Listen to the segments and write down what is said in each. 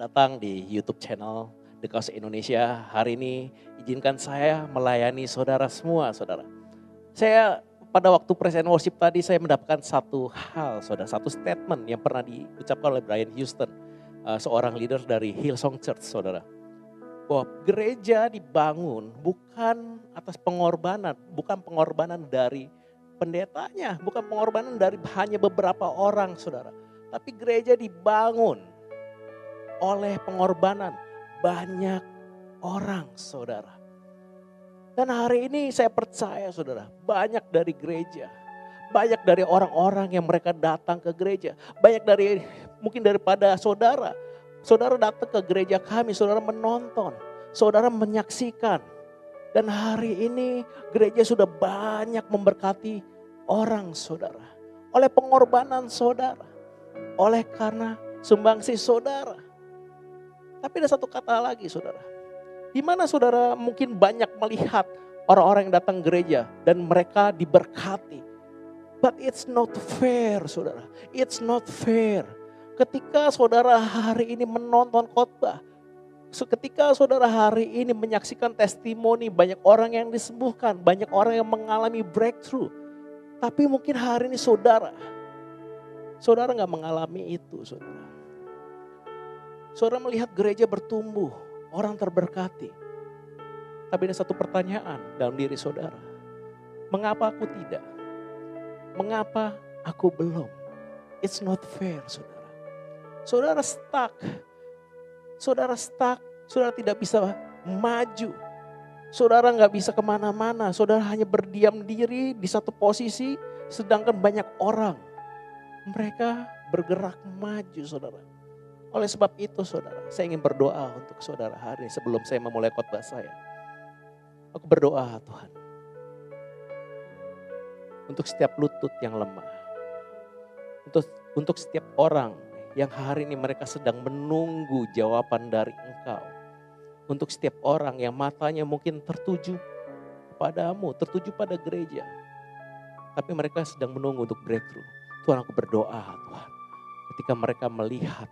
Datang di YouTube channel The Cause Indonesia. Hari ini izinkan saya melayani saudara semua, saudara. Saya pada waktu present worship tadi saya mendapatkan satu hal, saudara, satu statement yang pernah diucapkan oleh Brian Houston, uh, seorang leader dari Hillsong Church, saudara. Bahwa gereja dibangun bukan atas pengorbanan, bukan pengorbanan dari pendetanya, bukan pengorbanan dari hanya beberapa orang, saudara. Tapi gereja dibangun oleh pengorbanan banyak orang saudara. Dan hari ini saya percaya saudara, banyak dari gereja, banyak dari orang-orang yang mereka datang ke gereja, banyak dari mungkin daripada saudara. Saudara datang ke gereja kami, saudara menonton, saudara menyaksikan. Dan hari ini gereja sudah banyak memberkati orang saudara. Oleh pengorbanan saudara. Oleh karena sumbangsi saudara. Tapi ada satu kata lagi saudara. Di mana saudara mungkin banyak melihat orang-orang yang datang gereja dan mereka diberkati. But it's not fair saudara. It's not fair. Ketika saudara hari ini menonton khotbah. Ketika saudara hari ini menyaksikan testimoni banyak orang yang disembuhkan. Banyak orang yang mengalami breakthrough. Tapi mungkin hari ini saudara. Saudara nggak mengalami itu saudara. Saudara melihat gereja bertumbuh, orang terberkati. Tapi ada satu pertanyaan dalam diri saudara. Mengapa aku tidak? Mengapa aku belum? It's not fair saudara. Saudara stuck. Saudara stuck. Saudara tidak bisa maju. Saudara nggak bisa ke mana-mana. Saudara hanya berdiam diri di satu posisi. Sedangkan banyak orang. Mereka bergerak maju saudara. Oleh sebab itu saudara, saya ingin berdoa untuk saudara hari ini sebelum saya memulai khotbah saya. Aku berdoa Tuhan. Untuk setiap lutut yang lemah. Untuk, untuk setiap orang yang hari ini mereka sedang menunggu jawaban dari Engkau. Untuk setiap orang yang matanya mungkin tertuju padamu, tertuju pada gereja. Tapi mereka sedang menunggu untuk breakthrough. Tuhan aku berdoa Tuhan. Ketika mereka melihat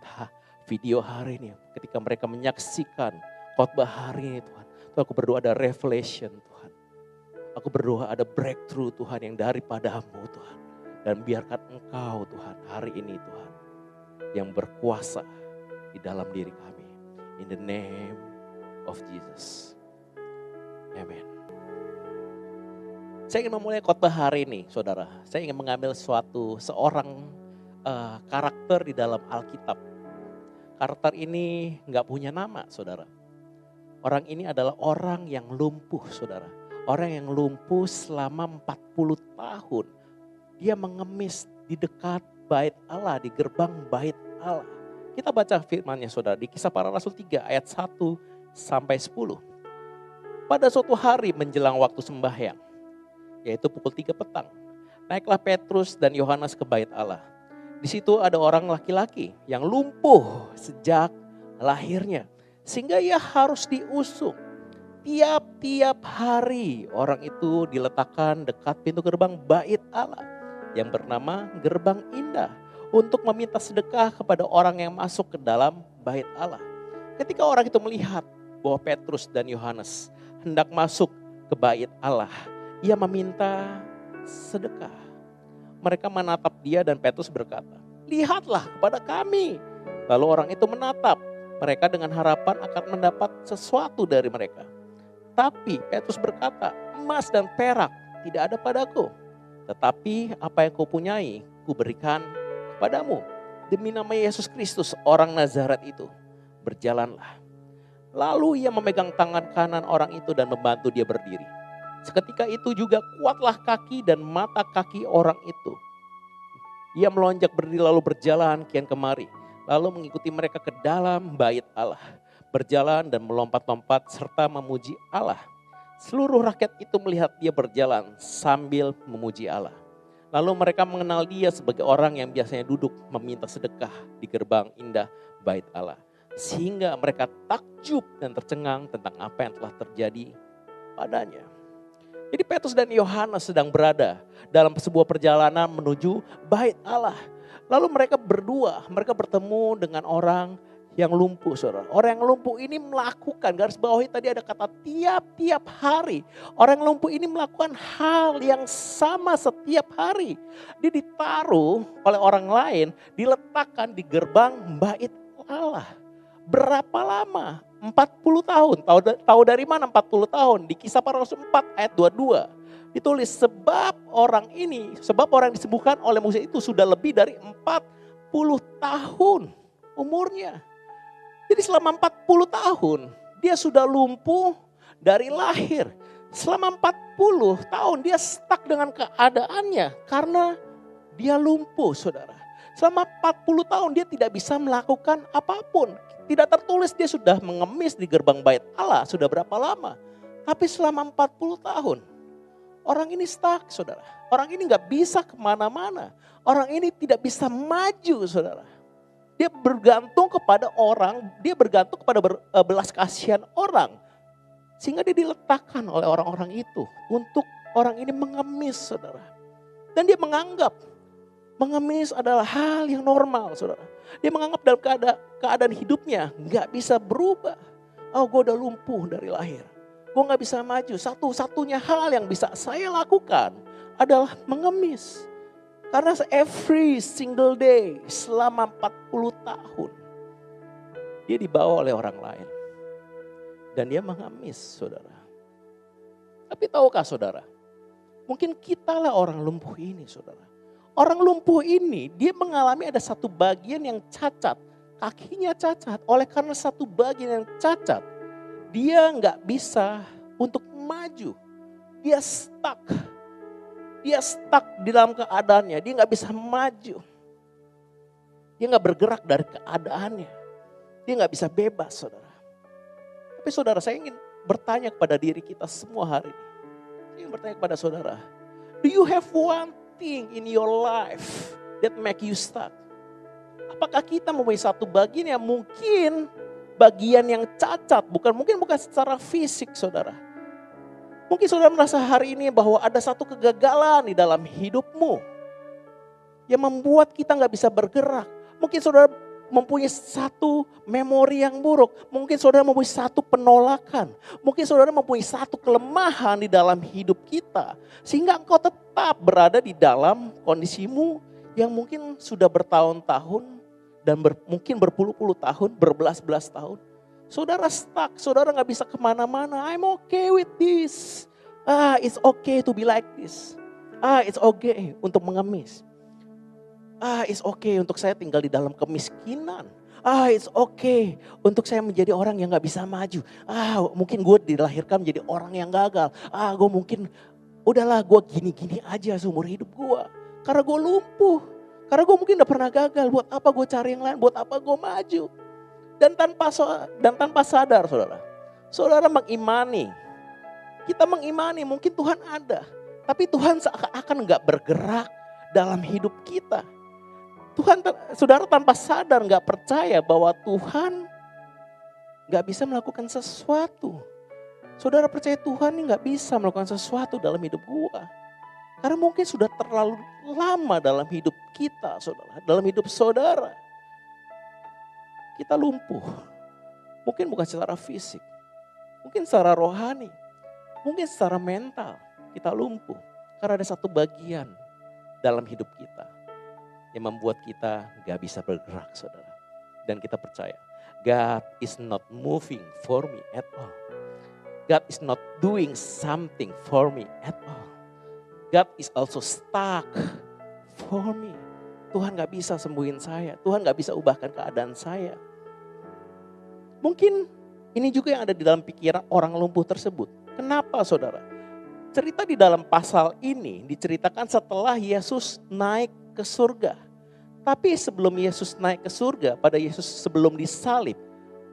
video hari ini, ketika mereka menyaksikan khotbah hari ini Tuhan. Tuhan aku berdoa ada revelation Tuhan. Aku berdoa ada breakthrough Tuhan yang daripadamu Tuhan. Dan biarkan engkau Tuhan hari ini Tuhan. Yang berkuasa di dalam diri kami. In the name of Jesus. Amen. Saya ingin memulai khotbah hari ini, saudara. Saya ingin mengambil suatu seorang uh, karakter di dalam Alkitab Karakter ini nggak punya nama, saudara. Orang ini adalah orang yang lumpuh, saudara. Orang yang lumpuh selama 40 tahun. Dia mengemis di dekat bait Allah, di gerbang bait Allah. Kita baca firmannya saudara di kisah para rasul 3 ayat 1 sampai 10. Pada suatu hari menjelang waktu sembahyang, yaitu pukul 3 petang, naiklah Petrus dan Yohanes ke bait Allah di situ ada orang laki-laki yang lumpuh sejak lahirnya. Sehingga ia harus diusung. Tiap-tiap hari orang itu diletakkan dekat pintu gerbang bait Allah. Yang bernama gerbang indah. Untuk meminta sedekah kepada orang yang masuk ke dalam bait Allah. Ketika orang itu melihat bahwa Petrus dan Yohanes hendak masuk ke bait Allah. Ia meminta sedekah mereka menatap dia dan Petrus berkata, lihatlah kepada kami. Lalu orang itu menatap mereka dengan harapan akan mendapat sesuatu dari mereka. Tapi Petrus berkata, emas dan perak tidak ada padaku. Tetapi apa yang kau punyai, ku berikan kepadamu. Demi nama Yesus Kristus, orang Nazaret itu, berjalanlah. Lalu ia memegang tangan kanan orang itu dan membantu dia berdiri. Seketika itu juga kuatlah kaki dan mata kaki orang itu. Ia melonjak berdiri lalu berjalan kian kemari. lalu mengikuti mereka ke dalam bait Allah, berjalan dan melompat-lompat serta memuji Allah. Seluruh rakyat itu melihat dia berjalan sambil memuji Allah. Lalu mereka mengenal dia sebagai orang yang biasanya duduk meminta sedekah di gerbang indah bait Allah. Sehingga mereka takjub dan tercengang tentang apa yang telah terjadi padanya. Jadi Petrus dan Yohanes sedang berada dalam sebuah perjalanan menuju bait Allah. Lalu mereka berdua, mereka bertemu dengan orang yang lumpuh saudara. Orang yang lumpuh ini melakukan, garis bawahi tadi ada kata tiap-tiap hari. Orang yang lumpuh ini melakukan hal yang sama setiap hari. Dia ditaruh oleh orang lain, diletakkan di gerbang bait Allah. Berapa lama? 40 tahun. Tahu, tahu dari mana 40 tahun? Di kisah para rasul 4 ayat 22 ditulis sebab orang ini, sebab orang disembuhkan oleh Musa itu sudah lebih dari 40 tahun umurnya. Jadi selama 40 tahun dia sudah lumpuh dari lahir. Selama 40 tahun dia stuck dengan keadaannya karena dia lumpuh saudara. Selama 40 tahun dia tidak bisa melakukan apa pun. Tidak tertulis dia sudah mengemis di gerbang bait Allah sudah berapa lama. Tapi selama 40 tahun Orang ini stuck saudara. Orang ini nggak bisa ke mana-mana. Orang ini tidak bisa maju saudara. Dia bergantung kepada orang, dia bergantung kepada uh, belas kasihan orang. Sehingga dia diletakkan oleh orang-orang itu untuk orang ini mengemis saudara. Dan dia menganggap mengemis adalah hal yang normal saudara. Dia menganggap dalam keadaan, keadaan hidupnya nggak bisa berubah. Oh gue udah lumpuh dari lahir gue gak bisa maju. Satu-satunya hal yang bisa saya lakukan adalah mengemis. Karena every single day selama 40 tahun dia dibawa oleh orang lain. Dan dia mengemis saudara. Tapi tahukah saudara? Mungkin kitalah orang lumpuh ini saudara. Orang lumpuh ini dia mengalami ada satu bagian yang cacat. Kakinya cacat. Oleh karena satu bagian yang cacat dia nggak bisa untuk maju. Dia stuck. Dia stuck di dalam keadaannya. Dia nggak bisa maju. Dia nggak bergerak dari keadaannya. Dia nggak bisa bebas, saudara. Tapi saudara, saya ingin bertanya kepada diri kita semua hari ini. Saya ingin bertanya kepada saudara. Do you have one thing in your life that make you stuck? Apakah kita mempunyai satu bagian yang mungkin bagian yang cacat, bukan mungkin bukan secara fisik saudara. Mungkin saudara merasa hari ini bahwa ada satu kegagalan di dalam hidupmu yang membuat kita nggak bisa bergerak. Mungkin saudara mempunyai satu memori yang buruk. Mungkin saudara mempunyai satu penolakan. Mungkin saudara mempunyai satu kelemahan di dalam hidup kita. Sehingga engkau tetap berada di dalam kondisimu yang mungkin sudah bertahun-tahun dan ber, mungkin berpuluh-puluh tahun, berbelas-belas tahun. Saudara stuck, saudara nggak bisa ke mana-mana. I'm okay with this. Ah, it's okay to be like this. Ah, it's okay untuk mengemis. Ah, it's okay untuk saya tinggal di dalam kemiskinan. Ah, it's okay untuk saya menjadi orang yang nggak bisa maju. Ah, mungkin gue dilahirkan menjadi orang yang gagal. Ah, gue mungkin udahlah gue gini-gini aja seumur hidup gue. Karena gue lumpuh. Karena gue mungkin udah pernah gagal, buat apa gue cari yang lain, buat apa gue maju. Dan tanpa dan tanpa sadar saudara, saudara mengimani, kita mengimani mungkin Tuhan ada. Tapi Tuhan seakan-akan nggak bergerak dalam hidup kita. Tuhan, saudara tanpa sadar nggak percaya bahwa Tuhan nggak bisa melakukan sesuatu. Saudara percaya Tuhan ini nggak bisa melakukan sesuatu dalam hidup gua. Karena mungkin sudah terlalu lama dalam hidup kita, saudara. Dalam hidup saudara. Kita lumpuh. Mungkin bukan secara fisik. Mungkin secara rohani. Mungkin secara mental. Kita lumpuh. Karena ada satu bagian dalam hidup kita. Yang membuat kita gak bisa bergerak, saudara. Dan kita percaya. God is not moving for me at all. God is not doing something for me at all. God is also stuck for me. Tuhan gak bisa sembuhin saya. Tuhan gak bisa ubahkan keadaan saya. Mungkin ini juga yang ada di dalam pikiran orang lumpuh tersebut. Kenapa saudara? Cerita di dalam pasal ini diceritakan setelah Yesus naik ke surga. Tapi sebelum Yesus naik ke surga, pada Yesus sebelum disalib,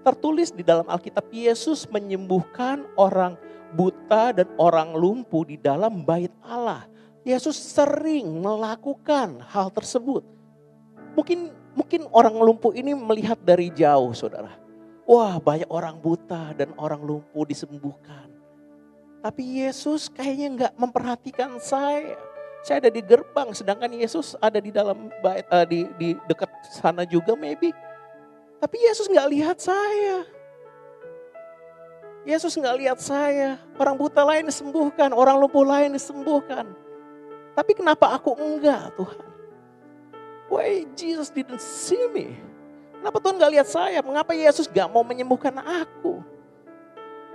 tertulis di dalam Alkitab Yesus menyembuhkan orang buta dan orang lumpuh di dalam bait Allah. Yesus sering melakukan hal tersebut. Mungkin mungkin orang lumpuh ini melihat dari jauh, Saudara. Wah, banyak orang buta dan orang lumpuh disembuhkan. Tapi Yesus kayaknya nggak memperhatikan saya. Saya ada di gerbang, sedangkan Yesus ada di dalam bait, uh, di, di dekat sana juga maybe. Tapi Yesus nggak lihat saya. Yesus nggak lihat saya. Orang buta lain disembuhkan, orang lumpuh lain disembuhkan. Tapi kenapa aku enggak Tuhan? Why Jesus didn't see me? Kenapa Tuhan nggak lihat saya? Mengapa Yesus nggak mau menyembuhkan aku?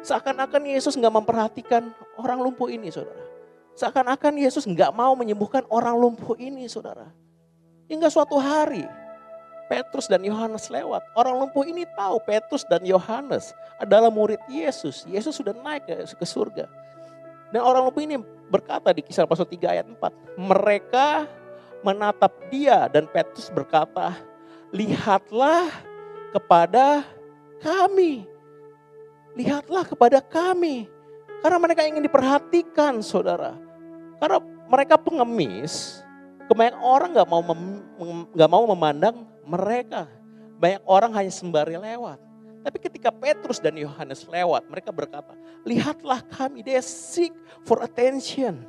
Seakan-akan Yesus nggak memperhatikan orang lumpuh ini, saudara. Seakan-akan Yesus nggak mau menyembuhkan orang lumpuh ini, saudara. Hingga suatu hari, Petrus dan Yohanes lewat. Orang lumpuh ini tahu Petrus dan Yohanes adalah murid Yesus. Yesus sudah naik ke, ke surga. Dan orang lumpuh ini berkata di kisah pasal 3 ayat 4. Mereka menatap dia dan Petrus berkata, lihatlah kepada kami. Lihatlah kepada kami. Karena mereka ingin diperhatikan saudara. Karena mereka pengemis, kebanyakan orang nggak mau nggak mau memandang mereka. Banyak orang hanya sembari lewat. Tapi ketika Petrus dan Yohanes lewat, mereka berkata, lihatlah kami, they seek for attention.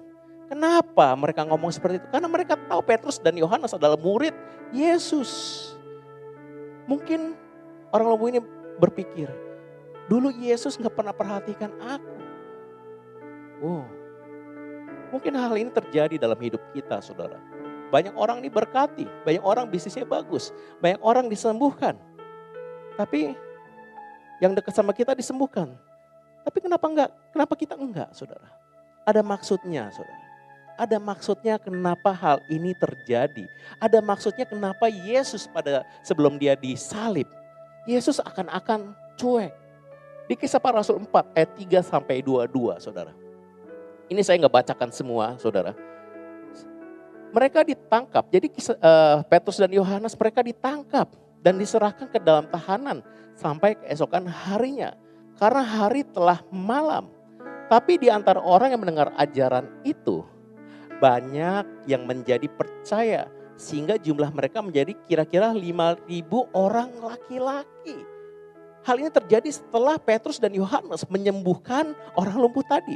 Kenapa mereka ngomong seperti itu? Karena mereka tahu Petrus dan Yohanes adalah murid Yesus. Mungkin orang lumpuh ini berpikir, dulu Yesus nggak pernah perhatikan aku. Oh, mungkin hal ini terjadi dalam hidup kita, saudara. Banyak orang diberkati, banyak orang bisnisnya bagus, banyak orang disembuhkan. Tapi yang dekat sama kita disembuhkan. Tapi kenapa enggak? Kenapa kita enggak, saudara? Ada maksudnya, saudara. Ada maksudnya kenapa hal ini terjadi. Ada maksudnya kenapa Yesus pada sebelum dia disalib, Yesus akan-akan cuek. Di kisah para rasul 4 ayat 3 sampai 22, saudara. Ini saya nggak bacakan semua, saudara. Mereka ditangkap. Jadi uh, Petrus dan Yohanes mereka ditangkap dan diserahkan ke dalam tahanan sampai keesokan harinya. Karena hari telah malam. Tapi di antara orang yang mendengar ajaran itu, banyak yang menjadi percaya. Sehingga jumlah mereka menjadi kira-kira 5.000 orang laki-laki. Hal ini terjadi setelah Petrus dan Yohanes menyembuhkan orang lumpuh tadi.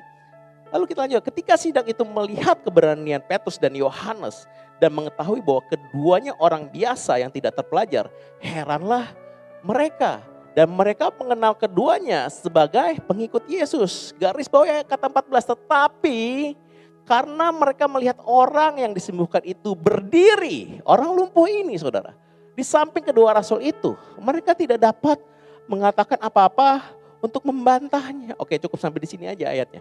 Lalu kita lanjut, ketika sidang itu melihat keberanian Petrus dan Yohanes dan mengetahui bahwa keduanya orang biasa yang tidak terpelajar, heranlah mereka dan mereka mengenal keduanya sebagai pengikut Yesus. Garis bawah kata 14, tetapi karena mereka melihat orang yang disembuhkan itu berdiri, orang lumpuh ini saudara. Di samping kedua rasul itu, mereka tidak dapat mengatakan apa-apa untuk membantahnya. Oke cukup sampai di sini aja ayatnya.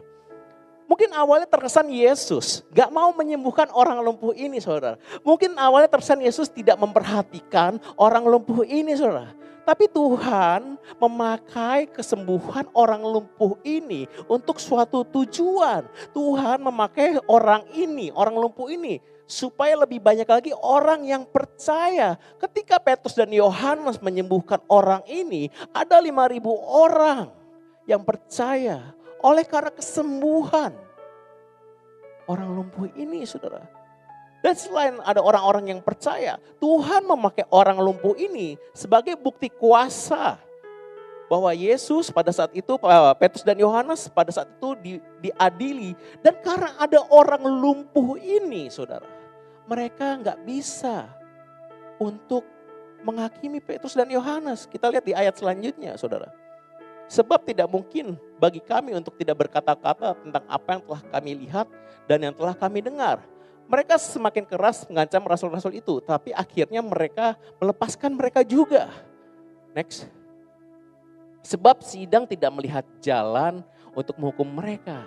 Mungkin awalnya terkesan Yesus gak mau menyembuhkan orang lumpuh ini saudara. Mungkin awalnya terkesan Yesus tidak memperhatikan orang lumpuh ini saudara. Tapi Tuhan memakai kesembuhan orang lumpuh ini untuk suatu tujuan. Tuhan memakai orang ini, orang lumpuh ini supaya lebih banyak lagi orang yang percaya. Ketika Petrus dan Yohanes menyembuhkan orang ini, ada 5000 orang yang percaya oleh karena kesembuhan. Orang lumpuh ini saudara. Dan selain ada orang-orang yang percaya, Tuhan memakai orang lumpuh ini sebagai bukti kuasa bahwa Yesus pada saat itu eh, Petrus dan Yohanes pada saat itu di, diadili. Dan karena ada orang lumpuh ini saudara mereka nggak bisa untuk menghakimi Petrus dan Yohanes. Kita lihat di ayat selanjutnya saudara Sebab tidak mungkin bagi kami untuk tidak berkata-kata tentang apa yang telah kami lihat dan yang telah kami dengar. Mereka semakin keras mengancam rasul-rasul itu, tapi akhirnya mereka melepaskan mereka juga. Next. Sebab sidang tidak melihat jalan untuk menghukum mereka.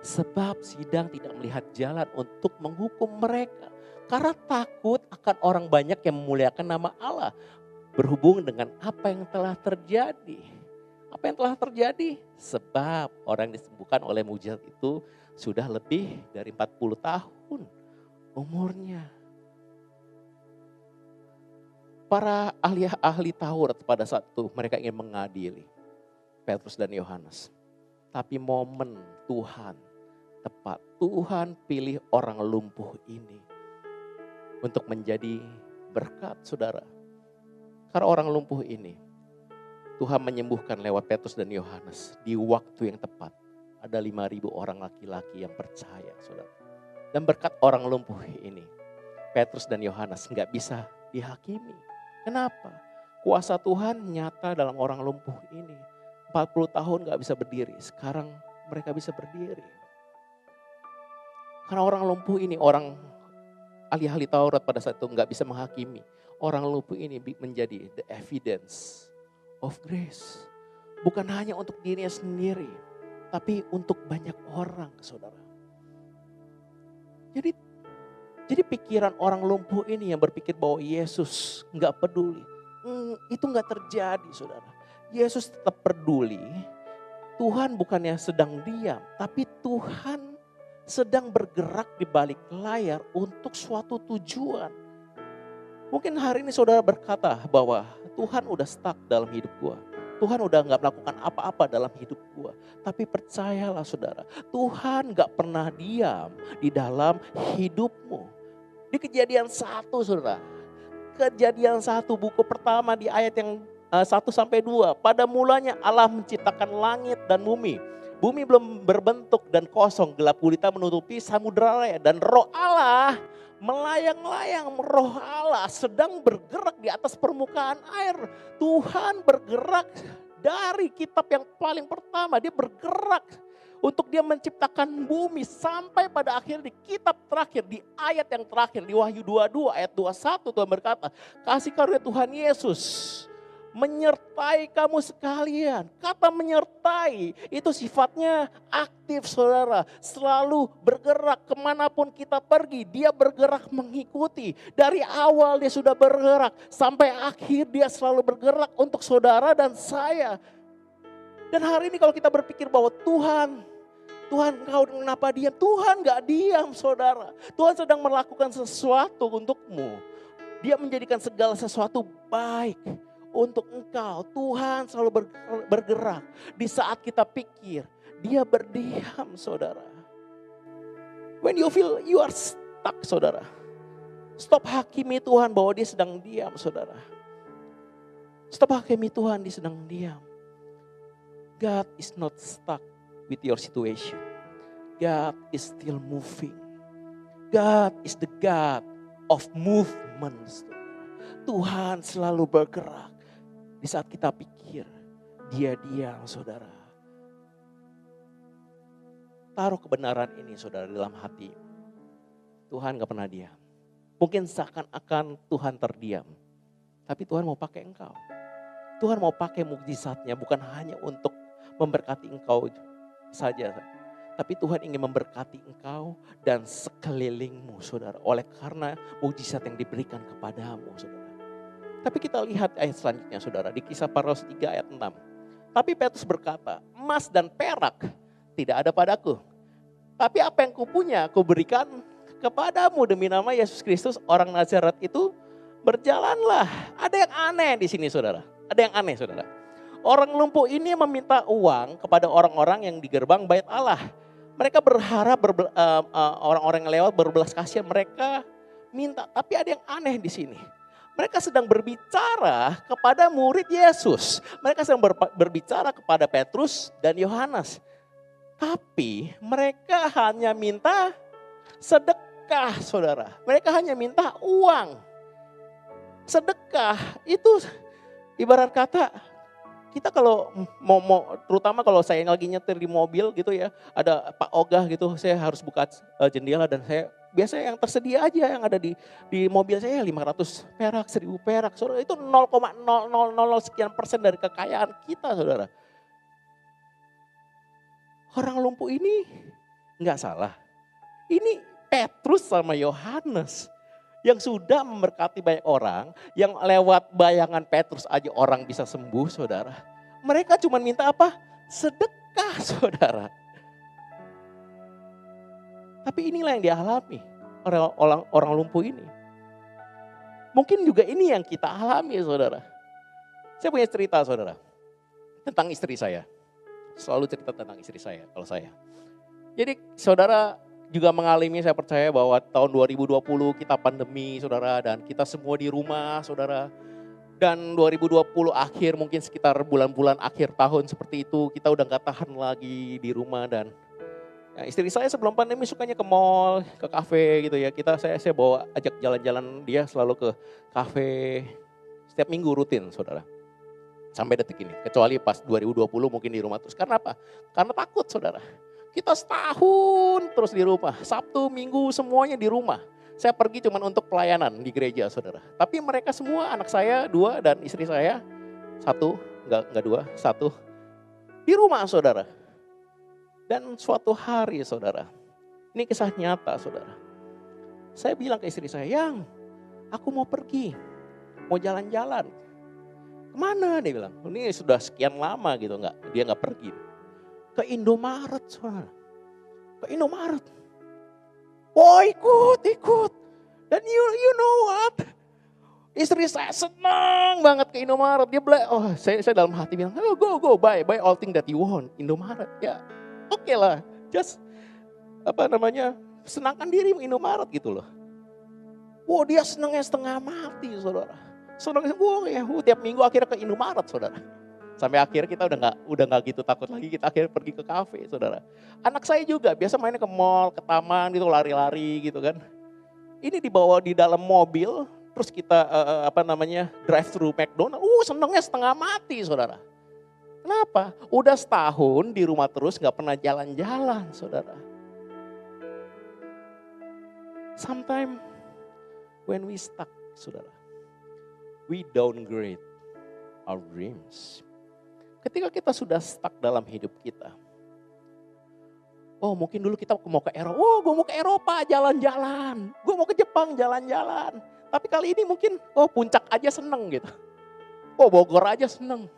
Sebab sidang tidak melihat jalan untuk menghukum mereka. Karena takut akan orang banyak yang memuliakan nama Allah. Berhubung dengan apa yang telah terjadi. Apa yang telah terjadi? Sebab orang disembuhkan oleh mujizat itu sudah lebih dari 40 tahun umurnya. para ahli-ahli Taurat pada saat itu mereka ingin mengadili Petrus dan Yohanes. Tapi momen Tuhan tepat. Tuhan pilih orang lumpuh ini untuk menjadi berkat saudara. Karena orang lumpuh ini Tuhan menyembuhkan lewat Petrus dan Yohanes di waktu yang tepat. Ada 5.000 orang laki-laki yang percaya saudara. Dan berkat orang lumpuh ini Petrus dan Yohanes nggak bisa dihakimi. Kenapa? Kuasa Tuhan nyata dalam orang lumpuh ini. 40 tahun gak bisa berdiri, sekarang mereka bisa berdiri. Karena orang lumpuh ini, orang ahli-ahli Taurat pada saat itu gak bisa menghakimi. Orang lumpuh ini menjadi the evidence of grace. Bukan hanya untuk dirinya sendiri, tapi untuk banyak orang, saudara. Jadi jadi pikiran orang lumpuh ini yang berpikir bahwa Yesus nggak peduli. Hmm, itu nggak terjadi saudara. Yesus tetap peduli. Tuhan bukannya sedang diam, tapi Tuhan sedang bergerak di balik layar untuk suatu tujuan. Mungkin hari ini saudara berkata bahwa Tuhan udah stuck dalam hidup gua. Tuhan udah nggak melakukan apa-apa dalam hidup gua. Tapi percayalah saudara, Tuhan nggak pernah diam di dalam hidupmu. Di kejadian satu saudara. Kejadian satu buku pertama di ayat yang uh, sampai dua. Pada mulanya Allah menciptakan langit dan bumi. Bumi belum berbentuk dan kosong, gelap gulita menutupi samudera. Dan roh Allah melayang-layang, roh Allah sedang bergerak di atas permukaan air. Tuhan bergerak dari kitab yang paling pertama, dia bergerak untuk dia menciptakan bumi sampai pada akhir di kitab terakhir, di ayat yang terakhir, di Wahyu 22 ayat 21 Tuhan berkata, kasih karunia Tuhan Yesus menyertai kamu sekalian. Kata menyertai itu sifatnya aktif saudara. Selalu bergerak ke mana pun kita pergi. Dia bergerak mengikuti. Dari awal dia sudah bergerak. Sampai akhir dia selalu bergerak untuk saudara dan saya. Dan hari ini kalau kita berpikir bahwa Tuhan, Tuhan engkau kenapa diam? Tuhan gak diam saudara. Tuhan sedang melakukan sesuatu untukmu. Dia menjadikan segala sesuatu baik untuk engkau. Tuhan selalu bergerak. Di saat kita pikir, dia berdiam saudara. When you feel you are stuck saudara. Stop hakimi Tuhan bahwa dia sedang diam saudara. Stop hakimi Tuhan dia sedang diam. God is not stuck with your situation. God is still moving. God is the God of movements. Tuhan selalu bergerak. Di saat kita pikir, dia diam saudara. Taruh kebenaran ini saudara dalam hati. Tuhan gak pernah diam. Mungkin seakan-akan Tuhan terdiam. Tapi Tuhan mau pakai engkau. Tuhan mau pakai mukjizatnya bukan hanya untuk memberkati engkau saja. Tapi Tuhan ingin memberkati engkau dan sekelilingmu saudara. Oleh karena mujizat yang diberikan kepadamu saudara. Tapi kita lihat ayat selanjutnya saudara. Di kisah Paros 3 ayat 6. Tapi Petrus berkata, emas dan perak tidak ada padaku. Tapi apa yang kupunya aku berikan kepadamu demi nama Yesus Kristus orang Nazaret itu berjalanlah. Ada yang aneh di sini saudara. Ada yang aneh saudara. Orang lumpuh ini meminta uang kepada orang-orang yang di gerbang bait Allah. Mereka berharap orang uh, uh, orang-orang yang lewat berbelas kasihan mereka minta. Tapi ada yang aneh di sini. Mereka sedang berbicara kepada murid Yesus. Mereka sedang ber, berbicara kepada Petrus dan Yohanes. Tapi mereka hanya minta sedekah saudara. Mereka hanya minta uang. Sedekah itu ibarat kata kita kalau mau, mau terutama kalau saya lagi nyetir di mobil gitu ya, ada Pak Ogah gitu, saya harus buka uh, jendela dan saya biasanya yang tersedia aja yang ada di di mobil saya 500 perak, 1000 perak. Saudara itu 0,0000 sekian persen dari kekayaan kita, Saudara. Orang lumpuh ini nggak salah. Ini Petrus sama Yohanes yang sudah memberkati banyak orang, yang lewat bayangan Petrus aja orang bisa sembuh saudara. Mereka cuma minta apa? Sedekah saudara. Tapi inilah yang dialami orang, orang, orang lumpuh ini. Mungkin juga ini yang kita alami saudara. Saya punya cerita saudara. Tentang istri saya. Selalu cerita tentang istri saya kalau saya. Jadi saudara juga mengalami saya percaya bahwa tahun 2020 kita pandemi saudara dan kita semua di rumah saudara. Dan 2020 akhir mungkin sekitar bulan-bulan akhir tahun seperti itu kita udah gak tahan lagi di rumah dan ya, istri saya sebelum pandemi sukanya ke mall, ke kafe gitu ya. Kita saya saya bawa ajak jalan-jalan dia selalu ke kafe setiap minggu rutin saudara. Sampai detik ini. Kecuali pas 2020 mungkin di rumah terus. Karena apa? Karena takut saudara. Kita setahun terus di rumah. Sabtu, Minggu semuanya di rumah. Saya pergi cuma untuk pelayanan di gereja saudara. Tapi mereka semua anak saya dua dan istri saya satu, enggak, enggak dua, satu. Di rumah saudara. Dan suatu hari saudara, ini kisah nyata saudara. Saya bilang ke istri saya, yang aku mau pergi, mau jalan-jalan. Ke mana dia bilang, ini sudah sekian lama gitu enggak, dia enggak pergi. Ke Indomaret saudara. Ke Indomaret Oh ikut, ikut. Dan you, you know what? Istri saya senang banget ke Indomaret. Dia bilang, oh saya, saya dalam hati bilang, oh, go, go, buy, buy all thing that you want. Indomaret, ya oke okay lah. Just, apa namanya, senangkan diri Indomaret gitu loh. Wow dia senangnya setengah mati saudara. Senangnya, wow ya, tiap minggu akhirnya ke Indomaret saudara. Sampai akhir kita udah nggak udah nggak gitu takut lagi kita akhirnya pergi ke kafe, saudara. Anak saya juga biasa mainnya ke mall, ke taman gitu lari-lari gitu kan. Ini dibawa di dalam mobil, terus kita uh, apa namanya drive thru McDonald. Uh senengnya setengah mati, saudara. Kenapa? Udah setahun di rumah terus nggak pernah jalan-jalan, saudara. Sometimes when we stuck, saudara, we downgrade our dreams. Ketika kita sudah stuck dalam hidup kita. Oh mungkin dulu kita mau ke Eropa, oh gue mau ke Eropa jalan-jalan. Gue mau ke Jepang jalan-jalan. Tapi kali ini mungkin, oh puncak aja seneng gitu. Oh Bogor aja seneng.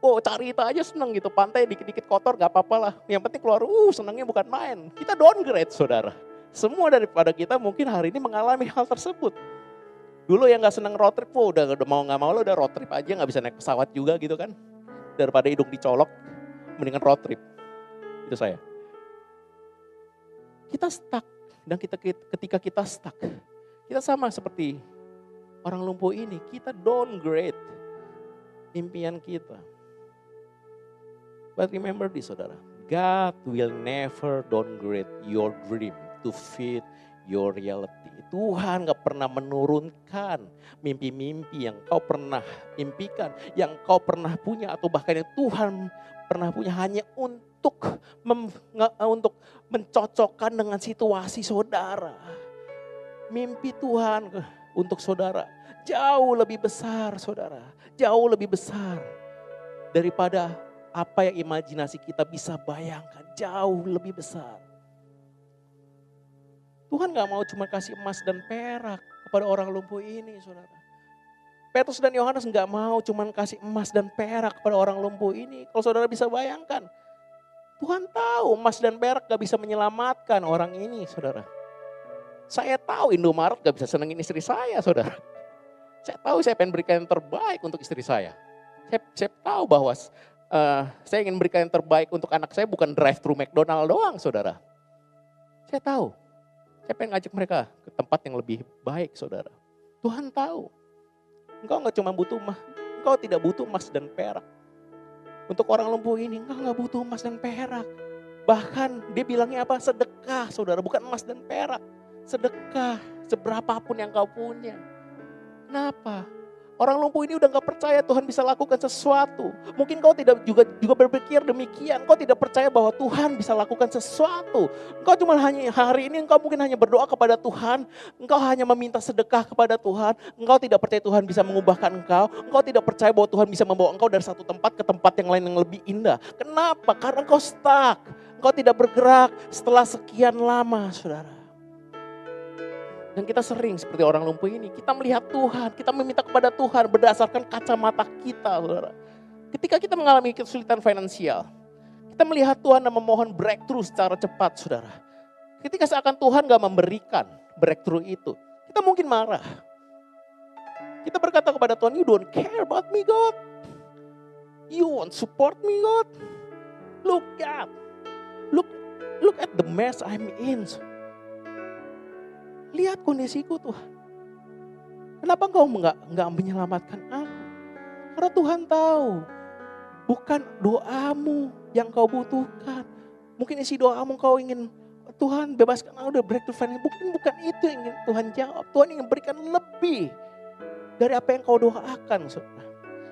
Oh cari itu aja seneng gitu, pantai dikit-dikit kotor gak apa-apa lah. Yang penting keluar, uh senengnya bukan main. Kita downgrade saudara. Semua daripada kita mungkin hari ini mengalami hal tersebut. Dulu yang gak seneng road trip, oh, udah, udah mau gak mau lo udah road trip aja gak bisa naik pesawat juga gitu kan daripada hidung dicolok, mendingan road trip. Itu saya. Kita stuck dan kita ketika kita stuck, kita sama seperti orang lumpuh ini, kita downgrade impian kita. But remember this saudara, God will never downgrade your dream to fit your reality. Tuhan gak pernah menurunkan mimpi-mimpi yang kau pernah impikan, yang kau pernah punya atau bahkan yang Tuhan pernah punya hanya untuk mem, untuk mencocokkan dengan situasi saudara. Mimpi Tuhan untuk saudara jauh lebih besar saudara, jauh lebih besar daripada apa yang imajinasi kita bisa bayangkan, jauh lebih besar. Tuhan gak mau cuma kasih emas dan perak kepada orang lumpuh ini saudara. Petrus dan Yohanes gak mau cuma kasih emas dan perak kepada orang lumpuh ini. Kalau saudara bisa bayangkan, Tuhan tahu emas dan perak gak bisa menyelamatkan orang ini saudara. Saya tahu Indomaret gak bisa senengin istri saya saudara. Saya tahu saya pengen berikan yang terbaik untuk istri saya. Saya, saya tahu bahwa uh, saya ingin berikan yang terbaik untuk anak saya bukan drive thru McDonald doang saudara. Saya tahu. Saya pengen ngajak mereka ke tempat yang lebih baik saudara. Tuhan tahu. Engkau nggak cuma butuh emas, engkau tidak butuh emas dan perak. Untuk orang lumpuh ini, engkau nggak butuh emas dan perak. Bahkan dia bilangnya apa? Sedekah saudara, bukan emas dan perak. Sedekah, seberapapun yang kau punya. Kenapa? Orang lumpuh ini udah gak percaya Tuhan bisa lakukan sesuatu. Mungkin kau tidak juga juga berpikir demikian. Kau tidak percaya bahwa Tuhan bisa lakukan sesuatu. Engkau cuma hanya hari ini engkau mungkin hanya berdoa kepada Tuhan. Engkau hanya meminta sedekah kepada Tuhan. Engkau tidak percaya Tuhan bisa mengubahkan engkau. Engkau tidak percaya bahwa Tuhan bisa membawa engkau dari satu tempat ke tempat yang lain yang lebih indah. Kenapa? Karena engkau stuck. Engkau tidak bergerak setelah sekian lama, saudara. Dan kita sering seperti orang lumpuh ini, kita melihat Tuhan, kita meminta kepada Tuhan berdasarkan kacamata kita, saudara. Ketika kita mengalami kesulitan finansial, kita melihat Tuhan dan memohon breakthrough secara cepat, saudara. Ketika seakan Tuhan gak memberikan breakthrough itu, kita mungkin marah. Kita berkata kepada Tuhan, you don't care about me God. You won't support me God. Look at, look, look at the mess I'm in. Lihat kondisiku Tuhan. Kenapa engkau enggak, enggak menyelamatkan aku? Karena Tuhan tahu, bukan doamu yang kau butuhkan. Mungkin isi doamu kau ingin Tuhan bebaskan aku dari breakthrough finance. Mungkin bukan itu yang ingin Tuhan jawab. Tuhan ingin berikan lebih dari apa yang kau doakan. Saudara.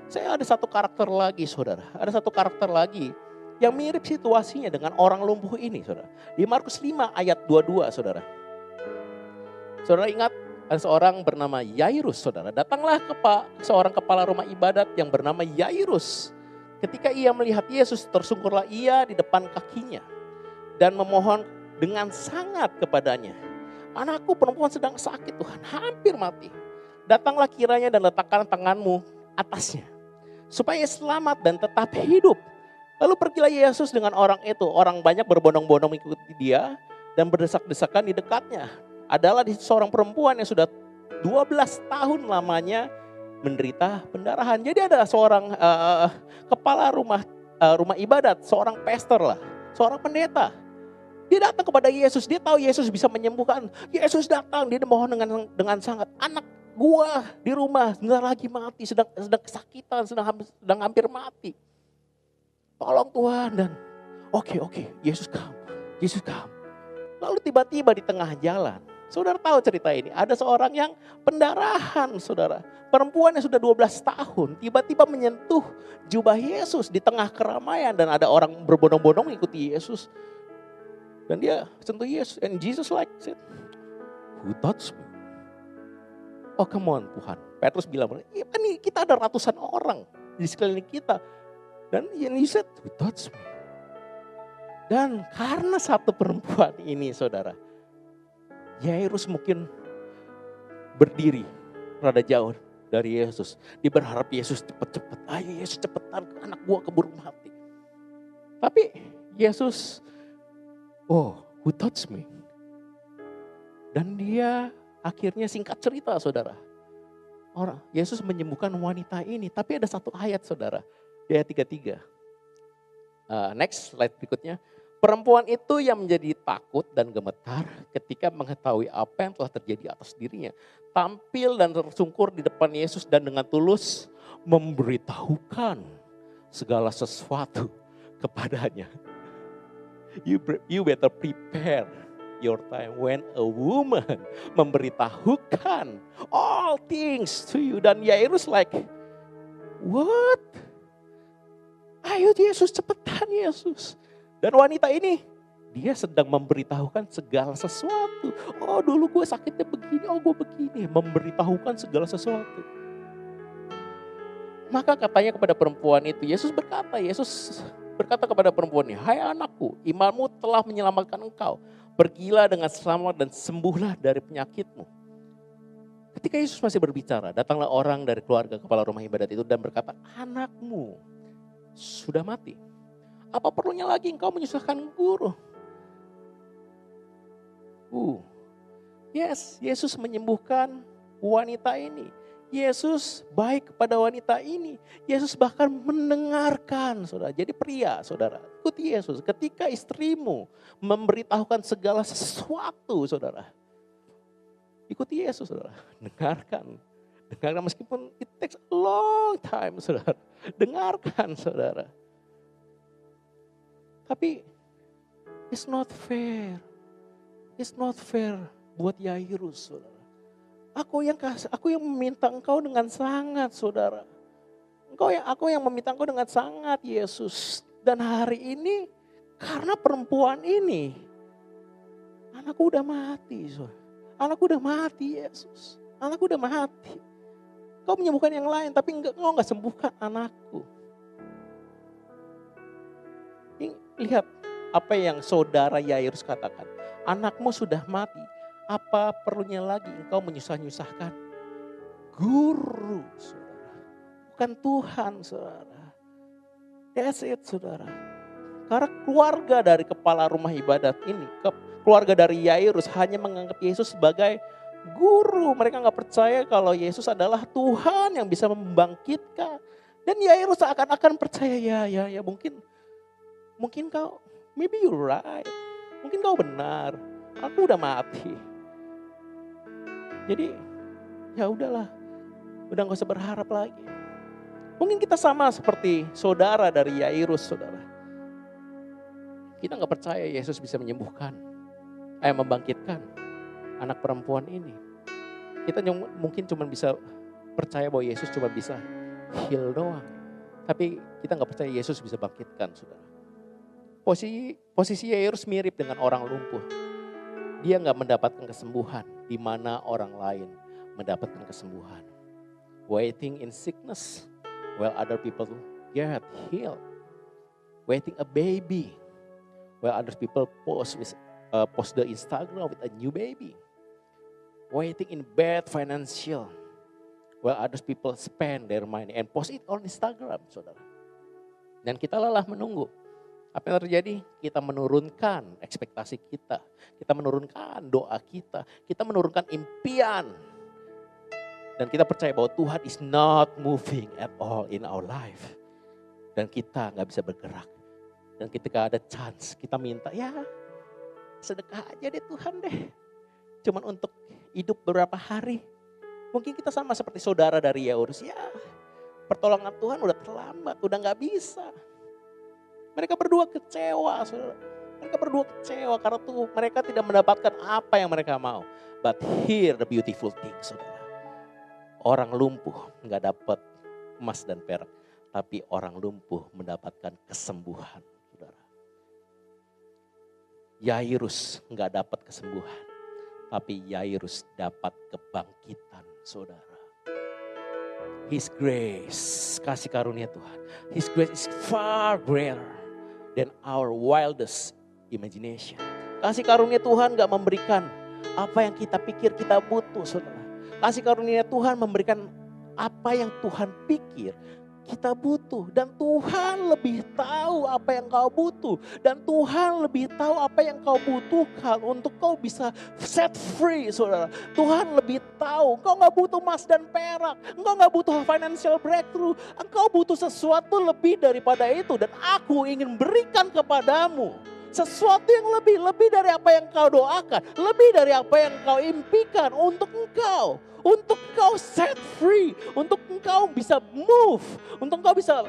Saya ada satu karakter lagi saudara. Ada satu karakter lagi yang mirip situasinya dengan orang lumpuh ini saudara. Di Markus 5 ayat 22 saudara. Saudara ingat seorang bernama Yairus saudara. Datanglah ke seorang kepala rumah ibadat yang bernama Yairus. Ketika ia melihat Yesus tersungkurlah ia di depan kakinya. Dan memohon dengan sangat kepadanya. Anakku perempuan sedang sakit Tuhan, hampir mati. Datanglah kiranya dan letakkan tanganmu atasnya. Supaya selamat dan tetap hidup. Lalu pergilah Yesus dengan orang itu. Orang banyak berbondong-bondong mengikuti dia dan berdesak-desakan di dekatnya. Adalah di seorang perempuan yang sudah 12 tahun lamanya menderita pendarahan. Jadi ada seorang uh, kepala rumah uh, rumah ibadat, seorang pastor lah, seorang pendeta dia datang kepada Yesus, dia tahu Yesus bisa menyembuhkan. Yesus datang, dia mohon dengan dengan sangat anak gua di rumah sebentar lagi mati, sedang sedang kesakitan, sedang sedang hampir mati. Tolong Tuhan dan oke okay, oke, okay, Yesus come. Yesus come. Lalu tiba-tiba di tengah jalan, saudara tahu cerita ini, ada seorang yang pendarahan, saudara. Perempuan yang sudah 12 tahun tiba-tiba menyentuh jubah Yesus di tengah keramaian dan ada orang berbondong-bondong mengikuti Yesus. Dan dia sentuh Yesus. And Jesus like said, who touched me? Oh come on Tuhan. Petrus bilang, ya kan kita ada ratusan orang di sekeliling kita. Dan he said, who touched me? Dan karena satu perempuan ini saudara, Yairus mungkin berdiri rada jauh dari Yesus. Dia berharap Yesus cepat-cepat, ayo Yesus cepetan anak gua keburu mati. Tapi Yesus oh who touched me? Dan dia akhirnya singkat cerita saudara. Orang Yesus menyembuhkan wanita ini. Tapi ada satu ayat saudara. Di ayat 33. Uh, next slide berikutnya. Perempuan itu yang menjadi takut dan gemetar ketika mengetahui apa yang telah terjadi atas dirinya. Tampil dan tersungkur di depan Yesus dan dengan tulus memberitahukan segala sesuatu kepadanya you, you better prepare your time when a woman memberitahukan all things to you. Dan Yairus like, what? Ayo Yesus cepetan Yesus. Dan wanita ini dia sedang memberitahukan segala sesuatu. Oh dulu gue sakitnya begini, oh gue begini. Memberitahukan segala sesuatu. Maka katanya kepada perempuan itu, Yesus berkata, Yesus berkata kepada perempuan ini, Hai anakku, imanmu telah menyelamatkan engkau. Pergilah dengan selamat dan sembuhlah dari penyakitmu. Ketika Yesus masih berbicara, datanglah orang dari keluarga kepala rumah ibadat itu dan berkata, anakmu sudah mati. Apa perlunya lagi engkau menyusahkan guru? Uh, yes, Yesus menyembuhkan wanita ini. Yesus baik kepada wanita ini. Yesus bahkan mendengarkan, saudara. Jadi pria, saudara. Ikuti Yesus. Ketika istrimu memberitahukan segala sesuatu, saudara. Ikuti Yesus, saudara. Dengarkan. Dengarkan meskipun it takes a long time, saudara. Dengarkan, saudara. Tapi it's not fair. It's not fair buat Yairus, saudara. Aku yang kasih, aku yang meminta engkau dengan sangat, saudara. Engkau yang aku yang meminta engkau dengan sangat, Yesus. Dan hari ini karena perempuan ini, anakku udah mati, saudara. Anakku udah mati, Yesus. Anakku udah mati. Kau menyembuhkan yang lain, tapi enggak, enggak sembuhkan anakku. Lihat apa yang saudara Yairus katakan. Anakmu sudah mati, apa perlunya lagi engkau menyusah-nyusahkan? Guru, saudara. Bukan Tuhan, saudara. That's it, saudara. Karena keluarga dari kepala rumah ibadat ini, keluarga dari Yairus hanya menganggap Yesus sebagai guru. Mereka nggak percaya kalau Yesus adalah Tuhan yang bisa membangkitkan. Dan Yairus seakan-akan percaya ya ya ya mungkin mungkin kau maybe you right. Mungkin kau benar. Aku udah mati. Jadi ya udahlah. Udah gak usah berharap lagi. Mungkin kita sama seperti saudara dari Yairus, saudara. Kita nggak percaya Yesus bisa menyembuhkan, eh membangkitkan anak perempuan ini. Kita mungkin cuma bisa percaya bahwa Yesus cuma bisa heal doang. Tapi kita nggak percaya Yesus bisa bangkitkan, saudara. Posisi posisi Yairus mirip dengan orang lumpuh. Dia nggak mendapatkan kesembuhan di mana orang lain mendapatkan kesembuhan. Waiting in sickness while other people get healed. Waiting a baby while other people post with uh, post the Instagram with a new baby. Waiting in bad financial while other people spend their money and post it on Instagram, saudara. Dan kita lelah menunggu. Apa yang terjadi? Kita menurunkan ekspektasi kita. Kita menurunkan doa kita. Kita menurunkan impian. Dan kita percaya bahwa Tuhan is not moving at all in our life. Dan kita nggak bisa bergerak. Dan ketika ada chance, kita minta ya sedekah aja deh Tuhan deh. Cuman untuk hidup beberapa hari. Mungkin kita sama seperti saudara dari Yaurus. Ya pertolongan Tuhan udah terlambat, udah nggak bisa. Mereka berdua kecewa, saudara. Mereka berdua kecewa karena tuh mereka tidak mendapatkan apa yang mereka mau. But here the beautiful thing, saudara. Orang lumpuh nggak dapat emas dan perak, tapi orang lumpuh mendapatkan kesembuhan, saudara. Yairus nggak dapat kesembuhan, tapi Yairus dapat kebangkitan, saudara. His grace, kasih karunia Tuhan. His grace is far greater than our wildest imagination. Kasih karunia Tuhan gak memberikan apa yang kita pikir kita butuh saudara. Kasih karunia Tuhan memberikan apa yang Tuhan pikir kita butuh. Dan Tuhan lebih tahu apa yang kau butuh. Dan Tuhan lebih tahu apa yang kau butuhkan untuk kau bisa set free saudara. Tuhan lebih tahu. Engkau nggak butuh emas dan perak. Engkau nggak butuh financial breakthrough. Engkau butuh sesuatu lebih daripada itu. Dan aku ingin berikan kepadamu sesuatu yang lebih lebih dari apa yang kau doakan lebih dari apa yang kau impikan untuk engkau untuk engkau set free, untuk engkau bisa move, untuk engkau bisa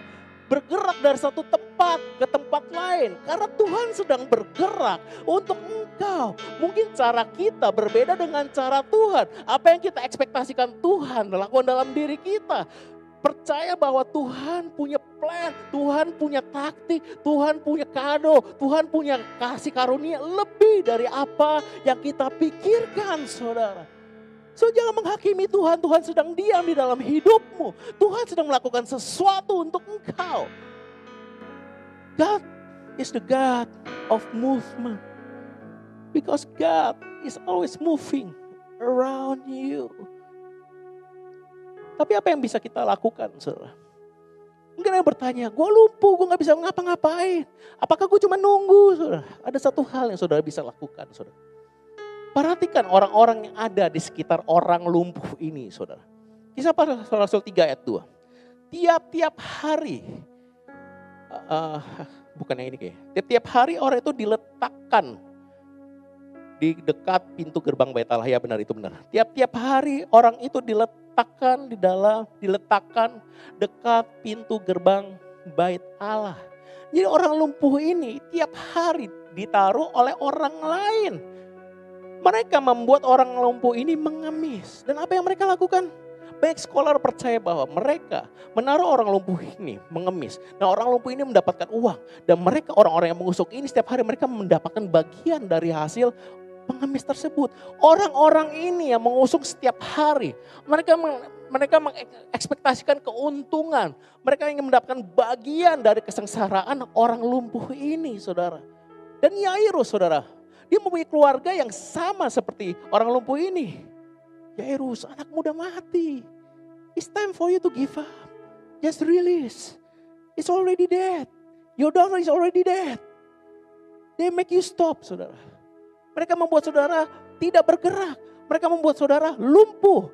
bergerak dari satu tempat ke tempat lain. Karena Tuhan sedang bergerak untuk engkau. Mungkin cara kita berbeda dengan cara Tuhan. Apa yang kita ekspektasikan Tuhan lakukan dalam diri kita. Percaya bahwa Tuhan punya plan, Tuhan punya taktik, Tuhan punya kado, Tuhan punya kasih karunia lebih dari apa yang kita pikirkan saudara. So jangan menghakimi Tuhan, Tuhan sedang diam di dalam hidupmu. Tuhan sedang melakukan sesuatu untuk engkau. God is the God of movement. Because God is always moving around you. Tapi apa yang bisa kita lakukan, saudara? Mungkin ada yang bertanya, gue lumpuh, gue gak bisa ngapa-ngapain. Apakah gue cuma nunggu, saudara? Ada satu hal yang saudara bisa lakukan, saudara. Perhatikan orang-orang yang ada di sekitar orang lumpuh ini, saudara. Kisah para Rasul 3 ayat 2. Tiap-tiap hari, uh, bukan yang ini kayak, tiap-tiap hari orang itu diletakkan di dekat pintu gerbang bait Allah. Ya benar itu benar. Tiap-tiap hari orang itu diletakkan di dalam, diletakkan dekat pintu gerbang bait Allah. Jadi orang lumpuh ini tiap hari ditaruh oleh orang lain mereka membuat orang lumpuh ini mengemis. Dan apa yang mereka lakukan? Baik scholar percaya bahwa mereka menaruh orang lumpuh ini mengemis. Nah orang lumpuh ini mendapatkan uang. Dan mereka orang-orang yang mengusuk ini setiap hari mereka mendapatkan bagian dari hasil pengemis tersebut. Orang-orang ini yang mengusung setiap hari. Mereka mereka mengekspektasikan keuntungan. Mereka ingin mendapatkan bagian dari kesengsaraan orang lumpuh ini saudara. Dan Yairus saudara dia mempunyai keluarga yang sama seperti orang lumpuh ini. Yairus, anak muda mati. It's time for you to give up. Just release. It's already dead. Your daughter is already dead. They make you stop, saudara. Mereka membuat saudara tidak bergerak. Mereka membuat saudara lumpuh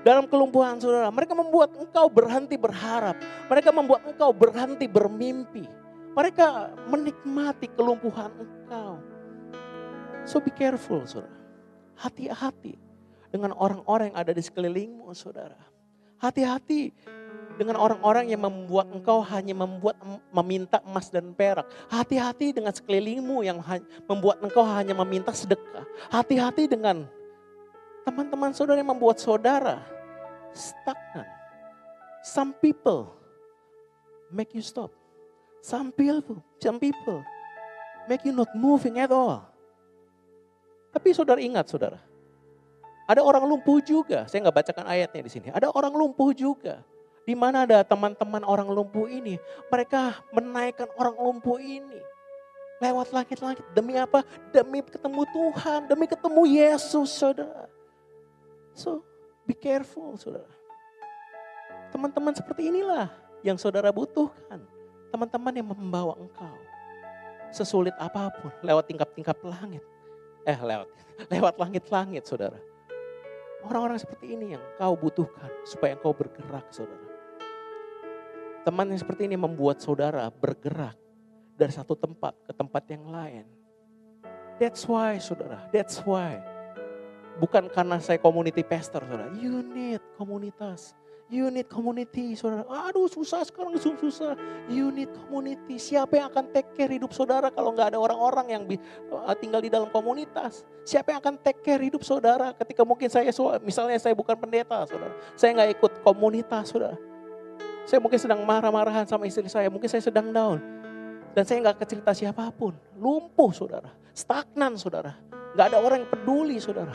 dalam kelumpuhan saudara. Mereka membuat engkau berhenti berharap. Mereka membuat engkau berhenti bermimpi. Mereka menikmati kelumpuhan engkau. So be careful saudara. Hati-hati dengan orang-orang yang ada di sekelilingmu saudara. Hati-hati dengan orang-orang yang membuat engkau hanya membuat meminta emas dan perak. Hati-hati dengan sekelilingmu yang membuat engkau hanya meminta sedekah. Hati-hati dengan teman-teman saudara yang membuat saudara stagnan. Some people make you stop. Some people, some people make you not moving at all. Tapi saudara ingat saudara, ada orang lumpuh juga. Saya nggak bacakan ayatnya di sini. Ada orang lumpuh juga di mana ada teman-teman orang lumpuh ini. Mereka menaikkan orang lumpuh ini. Lewat langit-langit. Demi apa? Demi ketemu Tuhan. Demi ketemu Yesus saudara. So be careful saudara. Teman-teman seperti inilah yang saudara butuhkan. Teman-teman yang membawa engkau. Sesulit apa pun lewat tingkap-tingkap langit. Eh lewat, lewat langit-langit saudara. Orang-orang seperti ini yang kau butuhkan supaya engkau bergerak saudara. Teman yang seperti ini membuat saudara bergerak dari satu tempat ke tempat yang lain. That's why saudara, that's why. Bukan karena saya community pastor saudara, you need komunitas. You need community, saudara. Aduh susah sekarang susah. You need community. Siapa yang akan take care hidup saudara kalau nggak ada orang-orang yang uh, tinggal di dalam komunitas? Siapa yang akan take care hidup saudara ketika mungkin saya, misalnya saya bukan pendeta, saudara. Saya nggak ikut komunitas, saudara. Saya mungkin sedang marah-marahan sama istri saya, mungkin saya sedang down. Dan saya nggak cerita siapa pun. Lumpuh saudara, stagnan saudara. Nggak ada orang yang peduli saudara.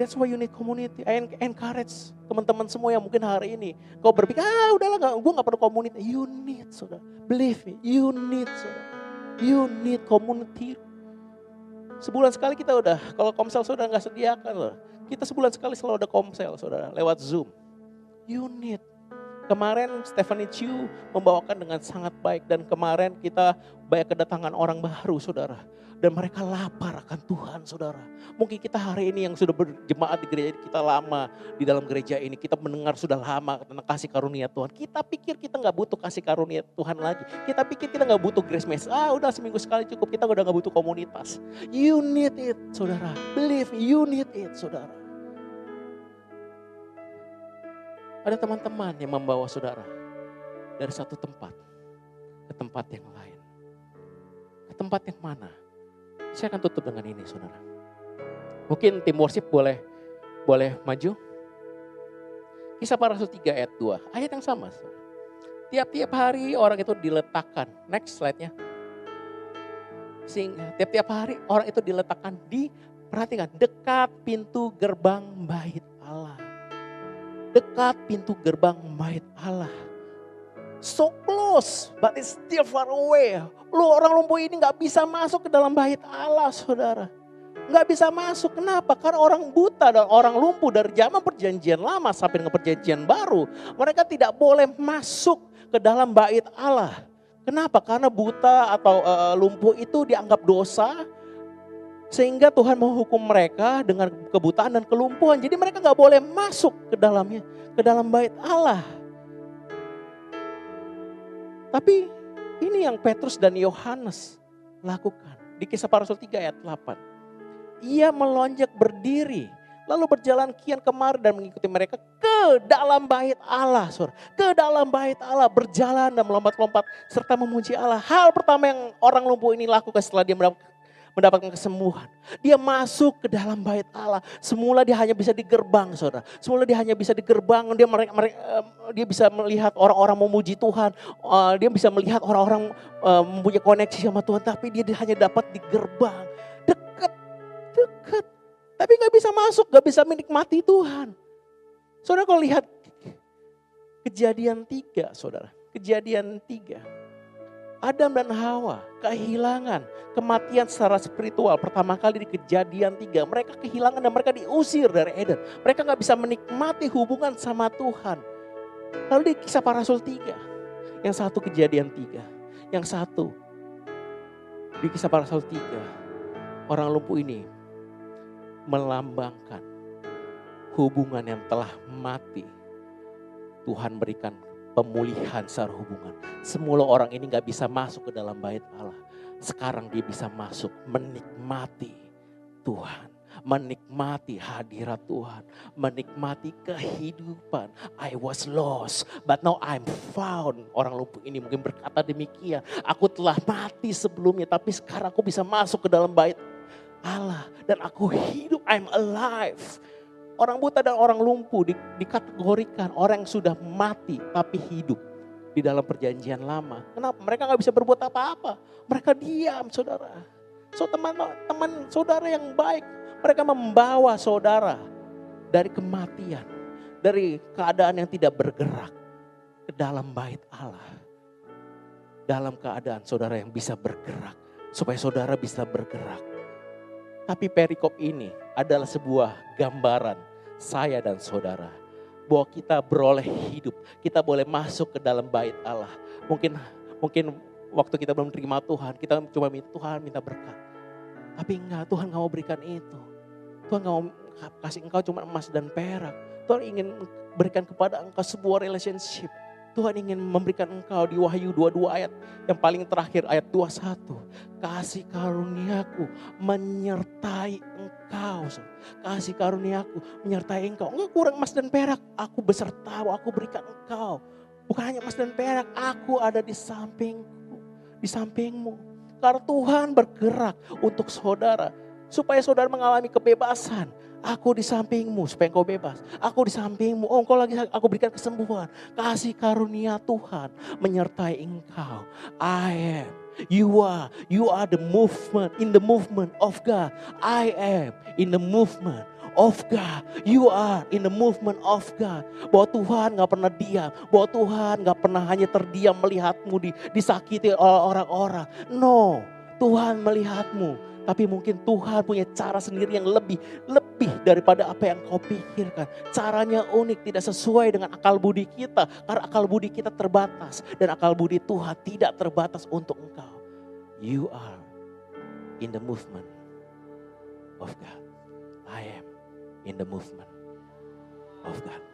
That's why you need community. I encourage teman-teman semua yang mungkin hari ini. Kau berpikir, ah udahlah gak, gue gak perlu community. You need saudara. Believe me, you need saudara. You need community. Sebulan sekali kita udah, kalau komsel saudara nggak sediakan loh. Kita sebulan sekali selalu ada komsel saudara, lewat Zoom. You need Kemarin Stephanie Chu membawakan dengan sangat baik dan kemarin kita banyak kedatangan orang baru saudara. Dan mereka lapar akan Tuhan saudara. Mungkin kita hari ini yang sudah berjemaat di gereja kita lama di dalam gereja ini. Kita mendengar sudah lama tentang kasih karunia Tuhan. Kita pikir kita nggak butuh kasih karunia Tuhan lagi. Kita pikir kita nggak butuh grace message. Ah udah seminggu sekali cukup kita udah nggak butuh komunitas. You need it saudara. Believe you need it saudara. Ada teman-teman yang membawa saudara dari satu tempat ke tempat yang lain. Ke tempat yang mana? Saya akan tutup dengan ini saudara. Mungkin tim worship boleh boleh maju. Kisah para rasul 3 ayat 2. Ayat yang sama. Tiap-tiap hari orang itu diletakkan. Next slide-nya. Tiap-tiap hari orang itu diletakkan di, perhatikan, dekat pintu gerbang bait Allah dekat pintu gerbang bait Allah. So close, but it's still far away. Lu orang lumpuh ini nggak bisa masuk ke dalam bait Allah, saudara. Nggak bisa masuk, kenapa? Karena orang buta dan orang lumpuh dari zaman perjanjian lama sampai dengan perjanjian baru. Mereka tidak boleh masuk ke dalam bait Allah. Kenapa? Karena buta atau uh, lumpuh itu dianggap dosa, sehingga Tuhan menghukum mereka dengan kebutaan dan kelumpuhan. Jadi mereka nggak boleh masuk ke dalamnya, ke dalam bait Allah. Tapi ini yang Petrus dan Yohanes lakukan. Di kisah para rasul 3 ayat 8. Ia melonjak berdiri. Lalu berjalan kian kemari dan mengikuti mereka ke dalam bait Allah. Sur. Ke dalam bait Allah berjalan dan melompat-lompat serta memuji Allah. Hal pertama yang orang lumpuh ini lakukan setelah dia mendapat mendapatkan kesembuhan. Dia masuk ke dalam bait Allah. Semula dia hanya bisa di gerbang, saudara. Semula dia hanya bisa di gerbang. Dia mereka, mereka, dia bisa melihat orang-orang memuji Tuhan. Eh, dia bisa melihat orang-orang mempunyai koneksi sama Tuhan. Tapi dia hanya dapat di gerbang. Dekat, dekat. Tapi nggak bisa masuk, nggak bisa menikmati Tuhan. Saudara kalau lihat kejadian tiga, saudara. Kejadian tiga Adam dan Hawa kehilangan kematian secara spiritual pertama kali di kejadian tiga. Mereka kehilangan dan mereka diusir dari Eden. Mereka nggak bisa menikmati hubungan sama Tuhan. Lalu di kisah para rasul tiga. Yang satu kejadian tiga. Yang satu di kisah para rasul tiga. Orang lumpuh ini melambangkan hubungan yang telah mati. Tuhan berikan pemulihan secara hubungan. Semula orang ini nggak bisa masuk ke dalam bait Allah. Sekarang dia bisa masuk menikmati Tuhan menikmati hadirat Tuhan, menikmati kehidupan. I was lost, but now I'm found. Orang lumpuh ini mungkin berkata demikian. Aku telah mati sebelumnya, tapi sekarang aku bisa masuk ke dalam bait Allah. Dan aku hidup, I'm alive. Orang buta dan orang lumpuh di, dikategorikan orang yang sudah mati tapi hidup di dalam perjanjian lama. Kenapa? Mereka nggak bisa berbuat apa-apa. Mereka diam, saudara. So teman-teman saudara yang baik, mereka membawa saudara dari kematian, dari keadaan yang tidak bergerak ke dalam bait Allah. Dalam keadaan saudara yang bisa bergerak, supaya saudara bisa bergerak. Tapi perikop ini adalah sebuah gambaran saya dan saudara bahwa kita beroleh hidup, kita boleh masuk ke dalam bait Allah. Mungkin mungkin waktu kita belum terima Tuhan, kita cuma minta Tuhan minta berkat. Tapi enggak, Tuhan nggak mau berikan itu. Tuhan gak mau kasih engkau cuma emas dan perak. Tuhan ingin berikan kepada engkau sebuah relationship. Tuhan ingin memberikan engkau di Wahyu 22 ayat yang paling terakhir ayat 21. Kasih karuniaku menyertai engkau. Kasih karuniaku menyertai engkau. Enggak kurang emas dan perak. Aku besertamu, aku berikan engkau. Bukan hanya emas dan perak, aku ada di sampingku, di sampingmu. Karena Tuhan bergerak untuk saudara supaya saudara mengalami kebebasan. Aku di sampingmu supaya engkau bebas. Aku di sampingmu. Oh engkau lagi aku berikan kesembuhan. Kasih karunia Tuhan menyertai engkau. I am. You are. You are the movement. In the movement of God. I am in the movement of God. You are in the movement of God. Bahwa Tuhan gak pernah diam. Bahwa Tuhan gak pernah hanya terdiam melihatmu di, disakiti oleh orang-orang. No. Tuhan melihatmu tapi mungkin Tuhan punya cara sendiri yang lebih lebih daripada apa yang kau pikirkan. Caranya unik, tidak sesuai dengan akal budi kita. Karena akal budi kita terbatas dan akal budi Tuhan tidak terbatas untuk engkau. You are in the movement of God. I am in the movement of God.